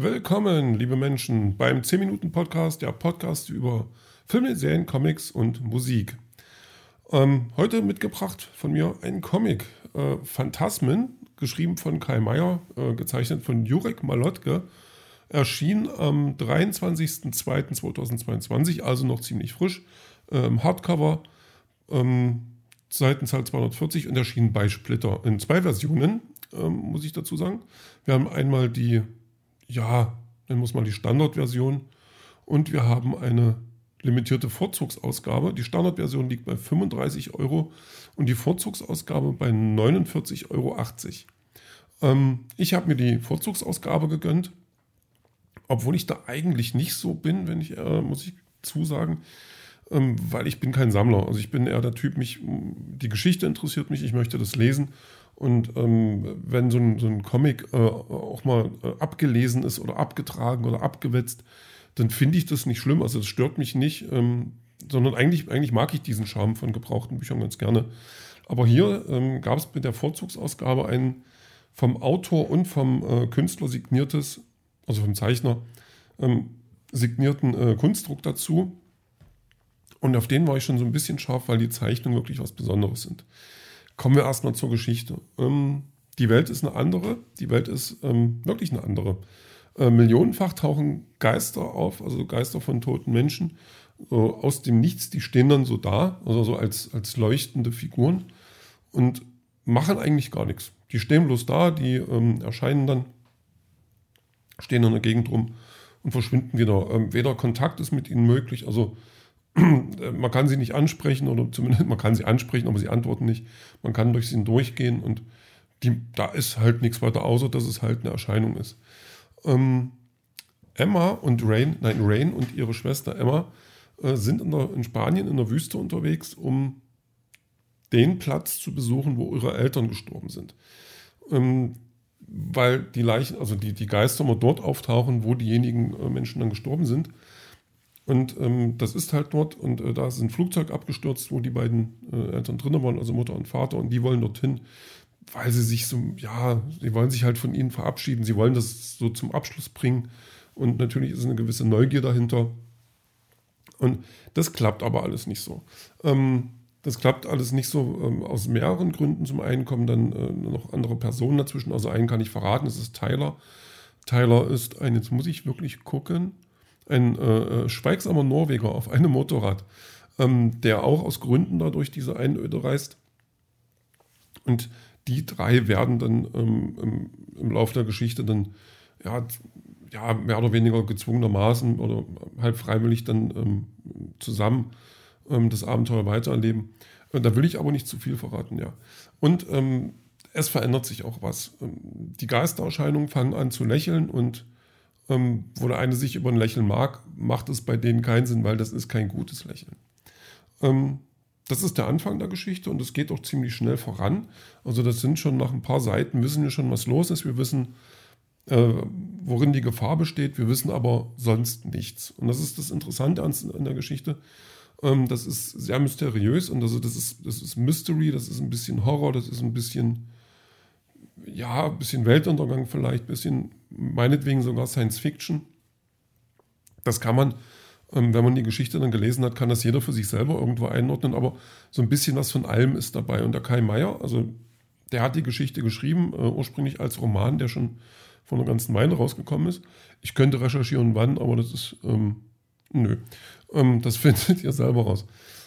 Willkommen, liebe Menschen, beim 10-Minuten-Podcast, der Podcast über Filme, Serien, Comics und Musik. Ähm, heute mitgebracht von mir ein Comic, äh, Phantasmen, geschrieben von Kai Meier, äh, gezeichnet von Jurek Malotke, erschien am 23.02.2022, also noch ziemlich frisch, äh, Hardcover, ähm, Seitenzahl 240 und erschien bei Splitter in zwei Versionen, ähm, muss ich dazu sagen. Wir haben einmal die, ja, dann muss man die Standardversion und wir haben eine limitierte Vorzugsausgabe. Die Standardversion liegt bei 35 Euro und die Vorzugsausgabe bei 49,80 Euro. Ähm, ich habe mir die Vorzugsausgabe gegönnt, obwohl ich da eigentlich nicht so bin, wenn ich, äh, muss ich zusagen, ähm, weil ich bin kein Sammler. Also ich bin eher der Typ, mich, die Geschichte interessiert mich, ich möchte das lesen. Und ähm, wenn so ein, so ein Comic äh, auch mal äh, abgelesen ist oder abgetragen oder abgewetzt, dann finde ich das nicht schlimm. Also es stört mich nicht, ähm, sondern eigentlich, eigentlich mag ich diesen Charme von gebrauchten Büchern ganz gerne. Aber hier ähm, gab es mit der Vorzugsausgabe ein vom Autor und vom äh, Künstler signiertes, also vom Zeichner, ähm, signierten äh, Kunstdruck dazu. Und auf den war ich schon so ein bisschen scharf, weil die Zeichnungen wirklich was Besonderes sind. Kommen wir erstmal zur Geschichte. Ähm, die Welt ist eine andere. Die Welt ist ähm, wirklich eine andere. Äh, millionenfach tauchen Geister auf, also Geister von toten Menschen, so aus dem Nichts. Die stehen dann so da, also so als, als leuchtende Figuren und machen eigentlich gar nichts. Die stehen bloß da, die ähm, erscheinen dann, stehen in der Gegend rum und verschwinden wieder. Ähm, weder Kontakt ist mit ihnen möglich, also man kann sie nicht ansprechen oder zumindest man kann sie ansprechen, aber sie antworten nicht. Man kann durch sie durchgehen und die, da ist halt nichts weiter, außer dass es halt eine Erscheinung ist. Ähm, Emma und Rain, nein, Rain und ihre Schwester Emma äh, sind in, der, in, Spanien in der Wüste unterwegs, um den Platz zu besuchen, wo ihre Eltern gestorben sind. Ähm, weil die Leichen, also die, die Geister mal dort auftauchen, wo diejenigen äh, Menschen dann gestorben sind. Und ähm, das ist halt dort und äh, da ist ein Flugzeug abgestürzt, wo die beiden äh, Eltern drinnen waren, also Mutter und Vater, und die wollen dorthin, weil sie sich so, ja, sie wollen sich halt von ihnen verabschieden, sie wollen das so zum Abschluss bringen. Und natürlich ist eine gewisse Neugier dahinter. Und das klappt aber alles nicht so. Ähm, das klappt alles nicht so ähm, aus mehreren Gründen. Zum einen kommen dann äh, noch andere Personen dazwischen. Also einen kann ich verraten, das ist Tyler. Tyler ist ein, jetzt muss ich wirklich gucken, ein äh, äh, schweigsamer Norweger auf einem Motorrad, ähm, der auch aus Gründen dadurch diese Einöde reist. Und die drei werden dann ähm, im, im Laufe der Geschichte dann ja, ja, mehr oder weniger gezwungenermaßen oder halb freiwillig dann ähm, zusammen ähm, das Abenteuer weitererleben. Äh, da will ich aber nicht zu viel verraten, ja. Und ähm, es verändert sich auch was. Ähm, die Geistererscheinungen fangen an zu lächeln und ähm, wo der eine sich über ein Lächeln mag, macht es bei denen keinen Sinn, weil das ist kein gutes Lächeln. Ähm, das ist der Anfang der Geschichte und es geht auch ziemlich schnell voran. Also das sind schon nach ein paar Seiten, wissen wir schon, was los ist. Wir wissen, äh, worin die Gefahr besteht. Wir wissen aber sonst nichts. Und das ist das Interessante an, an der Geschichte. Ähm, das ist sehr mysteriös und also das ist, das ist Mystery, das ist ein bisschen Horror, das ist ein bisschen, ja, ein bisschen Weltuntergang vielleicht, ein bisschen meinetwegen sogar Science Fiction. Das kann man, ähm, wenn man die Geschichte dann gelesen hat, kann das jeder für sich selber irgendwo einordnen, aber so ein bisschen was von allem ist dabei. Und der Kai Meier, also der hat die Geschichte geschrieben, äh, ursprünglich als Roman, der schon von einer ganzen Weile rausgekommen ist. Ich könnte recherchieren, wann, aber das ist, ähm, nö. Ähm, das findet ihr selber raus.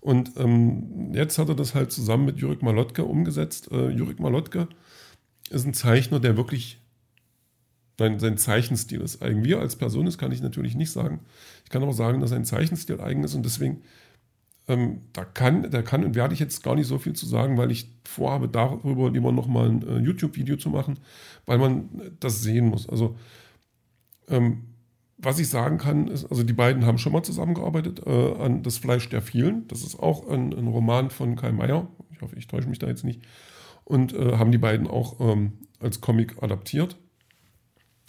Und ähm, jetzt hat er das halt zusammen mit Jurek Malotke umgesetzt. Äh, Jurek Malotke ist ein Zeichner, der wirklich sein, sein Zeichenstil ist eigen. Wie er als Person ist, kann ich natürlich nicht sagen. Ich kann aber sagen, dass sein Zeichenstil eigen ist und deswegen, ähm, da kann, da kann und werde ich jetzt gar nicht so viel zu sagen, weil ich vorhabe, darüber lieber nochmal ein äh, YouTube-Video zu machen, weil man das sehen muss. Also, ähm, was ich sagen kann, ist, also die beiden haben schon mal zusammengearbeitet äh, an Das Fleisch der vielen. Das ist auch ein, ein, Roman von Kai Meier. Ich hoffe, ich täusche mich da jetzt nicht. Und äh, haben die beiden auch ähm, als Comic adaptiert.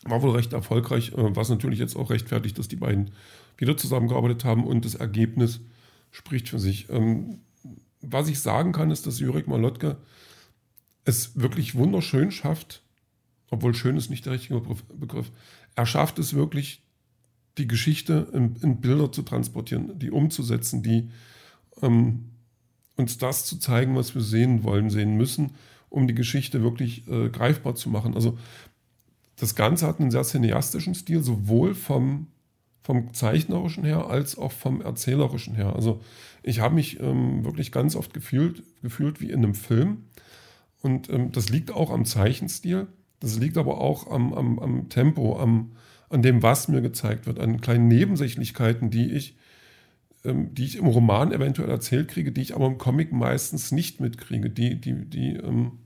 War wohl recht erfolgreich, äh, was natürlich jetzt auch rechtfertigt, dass die beiden wieder zusammengearbeitet haben und das Ergebnis spricht für sich. Ähm, was ich sagen kann, ist, dass Jurek Malotke es wirklich wunderschön schafft, obwohl schön ist nicht der richtige Begriff. Er schafft es wirklich, die Geschichte in, in Bilder zu transportieren, die umzusetzen, die ähm, uns das zu zeigen, was wir sehen wollen, sehen müssen, um die Geschichte wirklich äh, greifbar zu machen. Also das Ganze hat einen sehr cineastischen Stil, sowohl vom, vom zeichnerischen her als auch vom erzählerischen her. Also ich habe mich ähm, wirklich ganz oft gefühlt, gefühlt wie in einem Film. Und ähm, das liegt auch am Zeichenstil, das liegt aber auch am, am, am Tempo, am, an dem, was mir gezeigt wird, an kleinen Nebensächlichkeiten, die ich, ähm, die ich im Roman eventuell erzählt kriege, die ich aber im Comic meistens nicht mitkriege, die, die, die, ähm,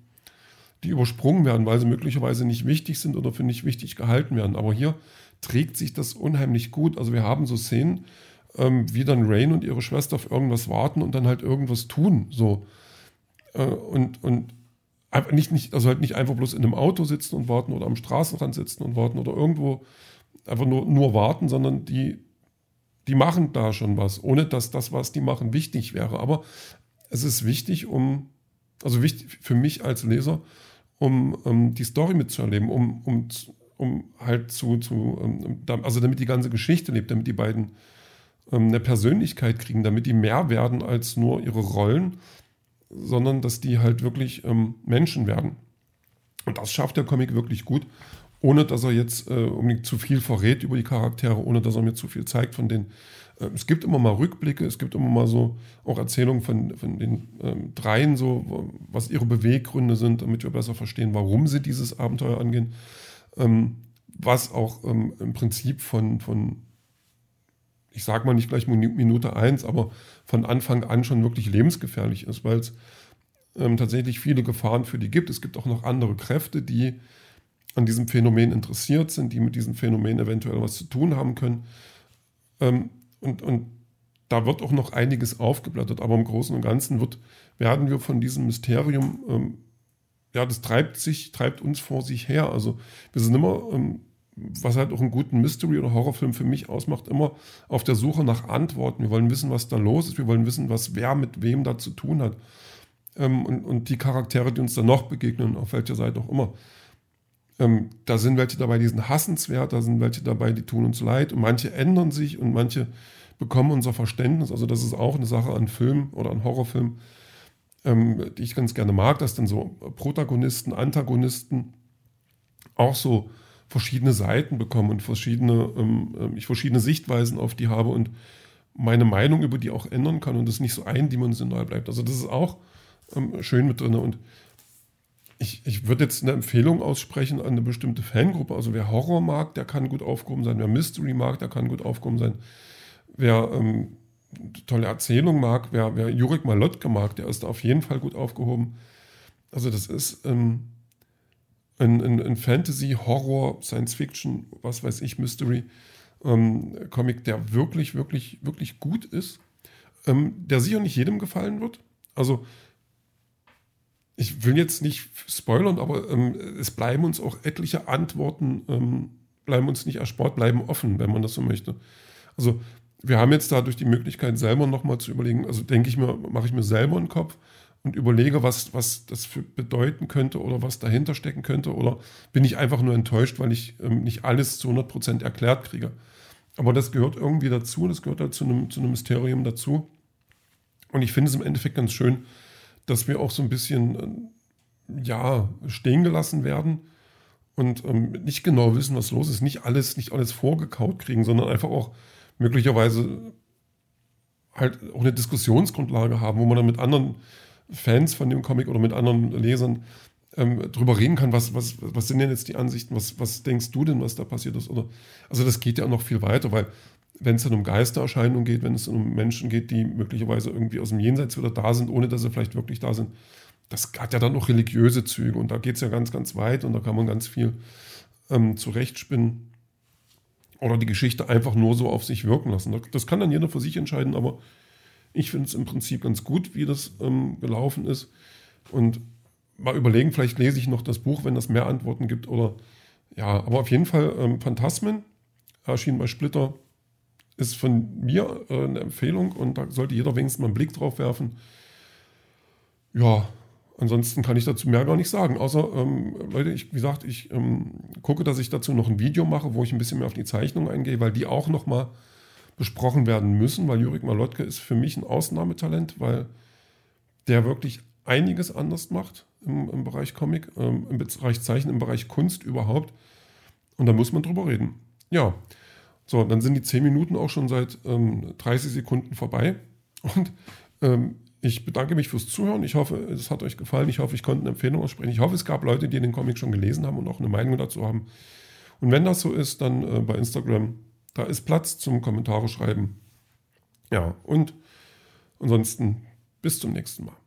die übersprungen werden, weil sie möglicherweise nicht wichtig sind oder für nicht wichtig gehalten werden. Aber hier trägt sich das unheimlich gut. Also wir haben so Szenen, ähm, wie dann Rain und ihre Schwester auf irgendwas warten und dann halt irgendwas tun. So. Äh, und, und einfach nicht, nicht, also halt nicht einfach bloß in einem Auto sitzen und warten oder am Straßenrand sitzen und warten oder irgendwo einfach nur, nur warten, sondern die, die machen da schon was, ohne dass das, was die machen, wichtig wäre. Aber es ist wichtig, um, also wichtig für mich als Leser, um, um die Story mitzuerleben, um, um, um halt zu, zu um, also damit die ganze Geschichte lebt, damit die beiden um, eine Persönlichkeit kriegen, damit die mehr werden als nur ihre Rollen, sondern dass die halt wirklich ähm, Menschen werden. Und das schafft der Comic wirklich gut ohne dass er jetzt äh, unbedingt zu viel verrät über die Charaktere, ohne dass er mir zu viel zeigt von denen. Äh, es gibt immer mal Rückblicke, es gibt immer mal so auch Erzählungen von, von den ähm, dreien, so, was ihre Beweggründe sind, damit wir besser verstehen, warum sie dieses Abenteuer angehen. Ähm, was auch ähm, im Prinzip von, von ich sage mal nicht gleich Minute eins, aber von Anfang an schon wirklich lebensgefährlich ist, weil es ähm, tatsächlich viele Gefahren für die gibt. Es gibt auch noch andere Kräfte, die an diesem Phänomen interessiert sind, die mit diesem Phänomen eventuell was zu tun haben können. Ähm, und, und da wird auch noch einiges aufgeblättert, aber im Großen und Ganzen wird, werden wir von diesem Mysterium, ähm, ja, das treibt sich, treibt uns vor sich her. Also wir sind immer, ähm, was halt auch einen guten Mystery- oder Horrorfilm für mich ausmacht, immer auf der Suche nach Antworten. Wir wollen wissen, was da los ist. Wir wollen wissen, was wer mit wem da zu tun hat. Ähm, und, und die Charaktere, die uns da noch begegnen, auf welcher Seite auch immer. Ähm, da sind welche dabei, die sind hassenswert, da sind welche dabei, die tun uns leid und manche ändern sich und manche bekommen unser Verständnis. Also das ist auch eine Sache an Film oder an Horrorfilm, ähm, die ich ganz gerne mag, dass dann so Protagonisten, Antagonisten auch so verschiedene Seiten bekommen und verschiedene, ähm, ähm ich verschiedene Sichtweisen auf die habe und meine Meinung über die auch ändern kann und das nicht so eindimensional bleibt. Also das ist auch ähm, schön mit drin und ich, ich würde jetzt eine Empfehlung aussprechen an eine bestimmte Fangruppe. Also wer Horror mag, der kann gut aufgehoben sein. Wer Mystery mag, der kann gut aufgehoben sein. Wer ähm, tolle Erzählung mag, wer, wer Jurek Malotke mag, der ist auf jeden Fall gut aufgehoben. Also das ist ähm, ein, ein, ein, Fantasy, Horror, Science Fiction, was weiß ich, Mystery ähm, Comic, der wirklich, wirklich, wirklich gut ist. Ähm, der sicher nicht jedem gefallen wird. Also ich will jetzt nicht spoilern, aber ähm, es bleiben uns auch etliche Antworten, ähm, bleiben uns nicht erspart, bleiben offen, wenn man das so möchte. Also wir haben jetzt dadurch die Möglichkeit, selber nochmal zu überlegen, also denke ich mir, mache ich mir selber einen Kopf und überlege, was, was das bedeuten könnte oder was dahinter stecken könnte oder bin ich einfach nur enttäuscht, weil ich ähm, nicht alles zu 100% erklärt kriege. Aber das gehört irgendwie dazu, das gehört halt zu einem, zu einem Mysterium dazu. Und ich finde es im Endeffekt ganz schön, dass wir auch so ein bisschen äh, ja, stehen gelassen werden und ähm, nicht genau wissen, was los ist, nicht alles, nicht alles vorgekaut kriegen, sondern einfach auch möglicherweise halt auch eine Diskussionsgrundlage haben, wo man dann mit anderen Fans von dem Comic oder mit anderen Lesern ähm, drüber reden kann, was, was, was sind denn jetzt die Ansichten, was, was denkst du denn, was da passiert ist? Oder, also das geht ja noch viel weiter, weil wenn es dann um Geistererscheinungen geht, wenn es um Menschen geht, die möglicherweise irgendwie aus dem Jenseits wieder da sind, ohne dass sie vielleicht wirklich da sind, das hat ja dann noch religiöse Züge und da geht es ja ganz, ganz weit und da kann man ganz viel ähm, zurechtspinnen oder die Geschichte einfach nur so auf sich wirken lassen. Das kann dann jeder für sich entscheiden, aber ich finde es im Prinzip ganz gut, wie das ähm, gelaufen ist und mal überlegen, vielleicht lese ich noch das Buch, wenn das mehr Antworten gibt oder ja, aber auf jeden Fall ähm, Phantasmen erschien bei Splitter ist von mir äh, eine Empfehlung und da sollte jeder wenigstens mal einen Blick drauf werfen. Ja, ansonsten kann ich dazu mehr gar nicht sagen. Außer, ähm, Leute, ich, wie gesagt, ich ähm, gucke, dass ich dazu noch ein Video mache, wo ich ein bisschen mehr auf die Zeichnung eingehe, weil die auch nochmal besprochen werden müssen, weil Jurik Malotke ist für mich ein Ausnahmetalent, weil der wirklich einiges anders macht im, im Bereich Comic, ähm, im Bereich Zeichen, im Bereich Kunst überhaupt. Und da muss man drüber reden. Ja, so, dann sind die 10 Minuten auch schon seit ähm, 30 Sekunden vorbei. Und ähm, ich bedanke mich fürs Zuhören. Ich hoffe, es hat euch gefallen. Ich hoffe, ich konnte eine Empfehlung aussprechen. Ich hoffe, es gab Leute, die den Comic schon gelesen haben und auch eine Meinung dazu haben. Und wenn das so ist, dann äh, bei Instagram, da ist Platz zum Kommentare schreiben. Ja, und ansonsten bis zum nächsten Mal.